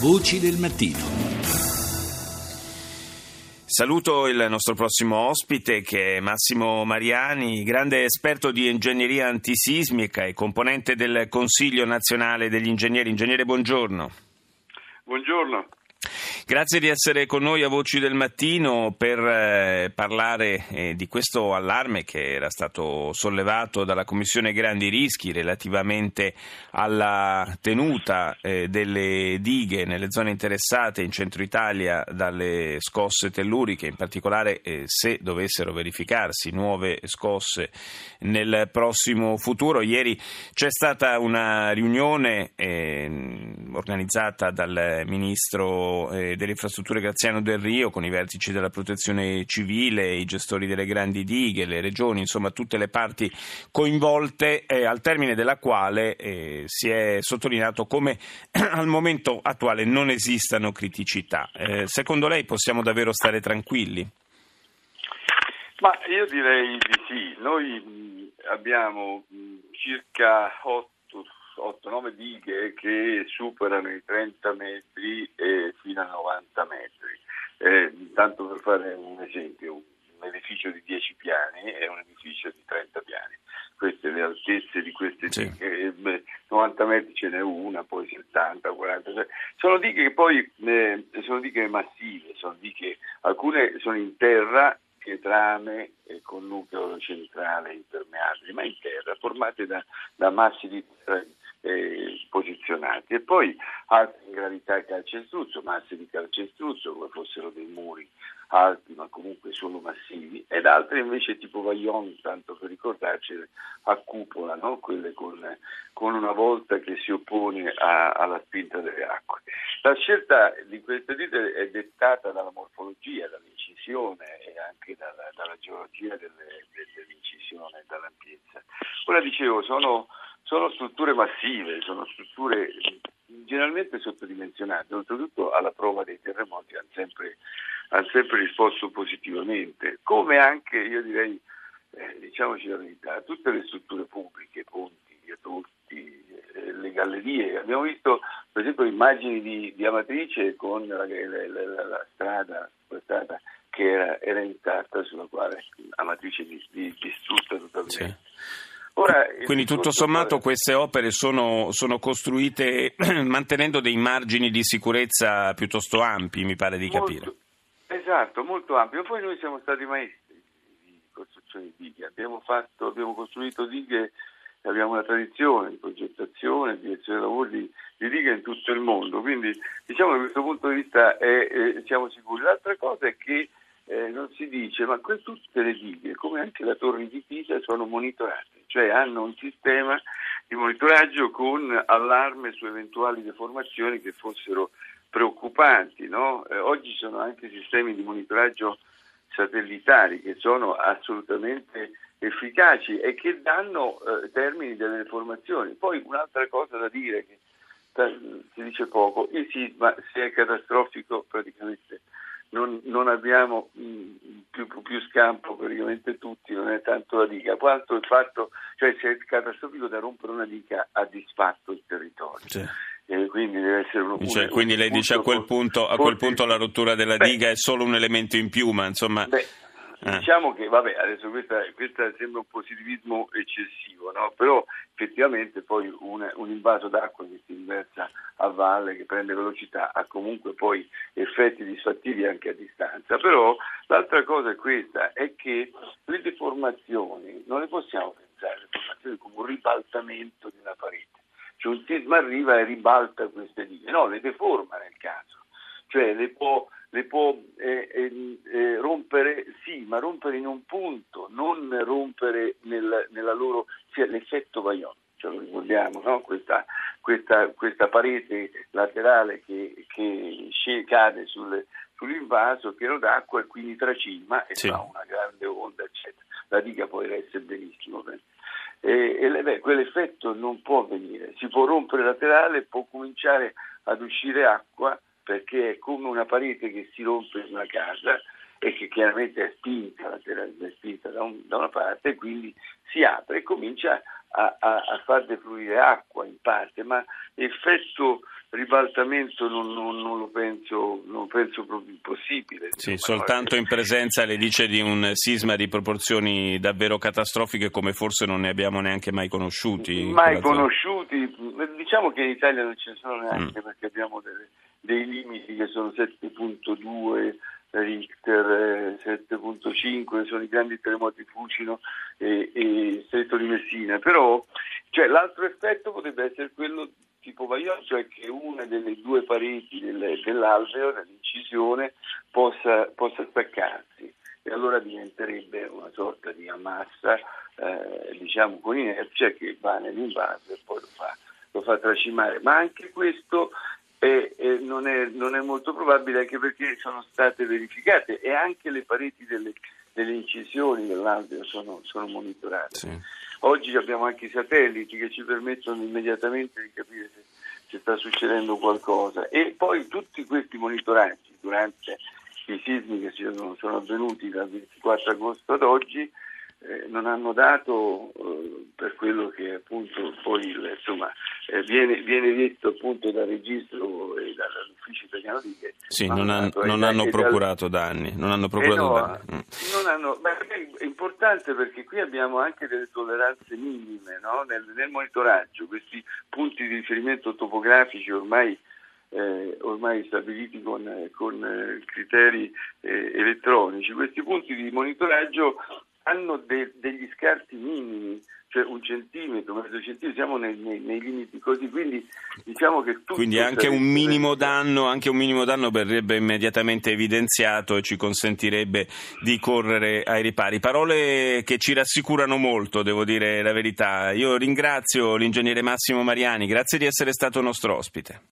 Voci del mattino. Saluto il nostro prossimo ospite che è Massimo Mariani, grande esperto di ingegneria antisismica e componente del Consiglio nazionale degli ingegneri. Ingegnere, buongiorno. Buongiorno. Grazie di essere con noi a Voci del Mattino per eh, parlare eh, di questo allarme che era stato sollevato dalla Commissione Grandi Rischi relativamente alla tenuta eh, delle dighe nelle zone interessate in centro Italia dalle scosse telluriche, in particolare se dovessero verificarsi nuove scosse nel prossimo futuro. Ieri c'è stata una riunione eh, organizzata dal Ministro eh, delle infrastrutture Graziano del Rio con i vertici della protezione civile, i gestori delle grandi dighe, le regioni, insomma tutte le parti coinvolte, eh, al termine della quale eh, si è sottolineato come al momento attuale non esistano criticità. Eh, secondo lei possiamo davvero stare tranquilli? Ma io direi di sì. Noi abbiamo circa 8 8-9 dighe che superano i 30 metri e fino a 90 metri. Eh, tanto per fare un esempio, un edificio di 10 piani è un edificio di 30 piani. Queste le altezze di queste sì. dighe, eh, 90 metri ce n'è una, poi 70, 40. Cioè, sono dighe che poi eh, sono dighe massive, sono dighe, alcune sono in terra pietrame e con nucleo centrale impermeabili, ma in terra, formate da, da massi di terra eh, posizionati e poi altre in gravità calcestruzzo, masse di calcestruzzo come fossero dei muri alti ma comunque solo massivi ed altre invece tipo Vaillon, tanto per ricordarci, a cupola, no? quelle con, con, una volta che si oppone a, alla spinta delle acque. La scelta di queste dite è dettata dalla morfologia, dall'incisione e anche dalla, dalla geologia delle, dell'incisione e dall'ampiezza. Ora dicevo, sono sono strutture massive, sono strutture generalmente sottodimensionate, oltretutto alla prova dei terremoti hanno sempre, hanno sempre risposto positivamente, come anche io direi, eh, diciamoci la verità, tutte le strutture pubbliche, ponti, viadotti, eh, le gallerie, abbiamo visto per esempio immagini di, di Amatrice con la, la, la, la strada, strada, che era, era, intatta sulla quale Amatrice di, di, distrutta totalmente. Sì. Ora, Quindi tutto sommato queste opere sono, sono, costruite mantenendo dei margini di sicurezza piuttosto ampi, mi pare di capire. Molto, esatto, molto ampi. Poi noi siamo stati maestri di costruzione di dighe, abbiamo, fatto, abbiamo costruito dighe, abbiamo una tradizione di progettazione, di direzione lavori di, di dighe in tutto il mondo, quindi diciamo da questo punto di vista è, è, siamo sicuri. L'altra cosa è che eh, dice, ma tutte le dighe, come anche la torre di Pisa, sono monitorate, cioè hanno un sistema di monitoraggio con allarme su eventuali deformazioni che fossero preoccupanti. No? Eh, oggi sono anche sistemi di monitoraggio satellitari che sono assolutamente efficaci e che danno eh, termini delle deformazioni. Poi un'altra cosa da dire che si dice poco, il sisma se è catastrofico praticamente non, non abbiamo mh, mm, più, più, scampo praticamente tutti, non è tanto la diga, quanto il fatto, cioè se è catastrofico da rompere una diga ha disfatto il territorio. Sì. Eh, quindi deve essere uno, cioè, un, quindi lei dice a quel, punto, a quel punto la rottura della beh, diga è solo un elemento in più, ma insomma... Beh, eh. Diciamo che, vabbè, adesso questa, questa sembra un positivismo eccessivo, no? però effettivamente poi un, un, invaso d'acqua che si inversa a valle, che prende velocità, ha comunque poi effetti disfattivi anche a distanza. Però l'altra cosa è questa, è che le deformazioni non le possiamo pensare, le deformazioni come un ribaltamento di una parete. Cioè un sisma arriva e ribalta queste linee, no, le deforma nel caso, cioè le può le può eh, eh, eh, rompere, sì, ma rompere in un punto, non rompere nel, nella loro, cioè l'effetto Vaillon, ricordiamo, no? questa, questa, questa, parete laterale che, che cade sul, sull'invaso pieno d'acqua e quindi tracima e sì. fa una grande onda, eccetera. La diga poi resta benissimo. E, e beh, quell'effetto non può avvenire, si può rompere laterale, può cominciare ad uscire acqua perché è come una parete che si rompe in una casa e che chiaramente è spinta, è spinta da, un, da, una parte e quindi si apre e comincia a, a, a far defluire acqua in parte, ma l'effetto ribaltamento non, non, non, lo penso, non penso proprio possibile. Sì, soltanto in presenza, le dice, di un sisma di proporzioni davvero catastrofiche come forse non ne abbiamo neanche mai conosciuti. Mai conosciuti, diciamo che in Italia non ce ne sono neanche mm. perché abbiamo delle, dei limiti che sono 7.2 Richter 7.5, sono i grandi terremoti Fucino e, e Stretto di Messina, però cioè, l'altro effetto potrebbe essere quello tipo Vaiolo, cioè che una delle due pareti del, dell'alveo, dell'incisione, possa, possa, staccarsi e allora diventerebbe una sorta di ammassa, eh, diciamo con inerzia, che va nell'invaso e poi lo fa, lo fa tracimare. Ma anche questo è, è, non, è, non, è, molto probabile anche perché sono state verificate e anche le pareti delle, delle incisioni dell'alveo sono, sono monitorate. Sì. Oggi abbiamo anche i satelliti che ci permettono immediatamente di capire se, se sta succedendo qualcosa e poi tutti questi monitoraggi durante i sismi che sono, sono avvenuti dal 24 agosto ad oggi eh, non hanno dato per quello che appunto poi insomma, eh, viene, viene, detto appunto dal registro e dall'ufficio italiano di che sì, non, han, non hanno procurato dal... danni non hanno procurato no, danni mm. non hanno, è importante perché qui abbiamo anche delle tolleranze minime no? nel, nel, monitoraggio questi punti di riferimento topografici ormai eh, ormai stabiliti con, con eh, criteri eh, elettronici. Questi punti di monitoraggio hanno de- degli scarti minimi, cioè un centimetro, mezzo centimetro, siamo nei, nei, nei limiti così, quindi diciamo che tutto Quindi anche un, minimo danno, anche un minimo danno verrebbe immediatamente evidenziato e ci consentirebbe di correre ai ripari. Parole che ci rassicurano molto, devo dire la verità. Io ringrazio l'ingegnere Massimo Mariani, grazie di essere stato nostro ospite.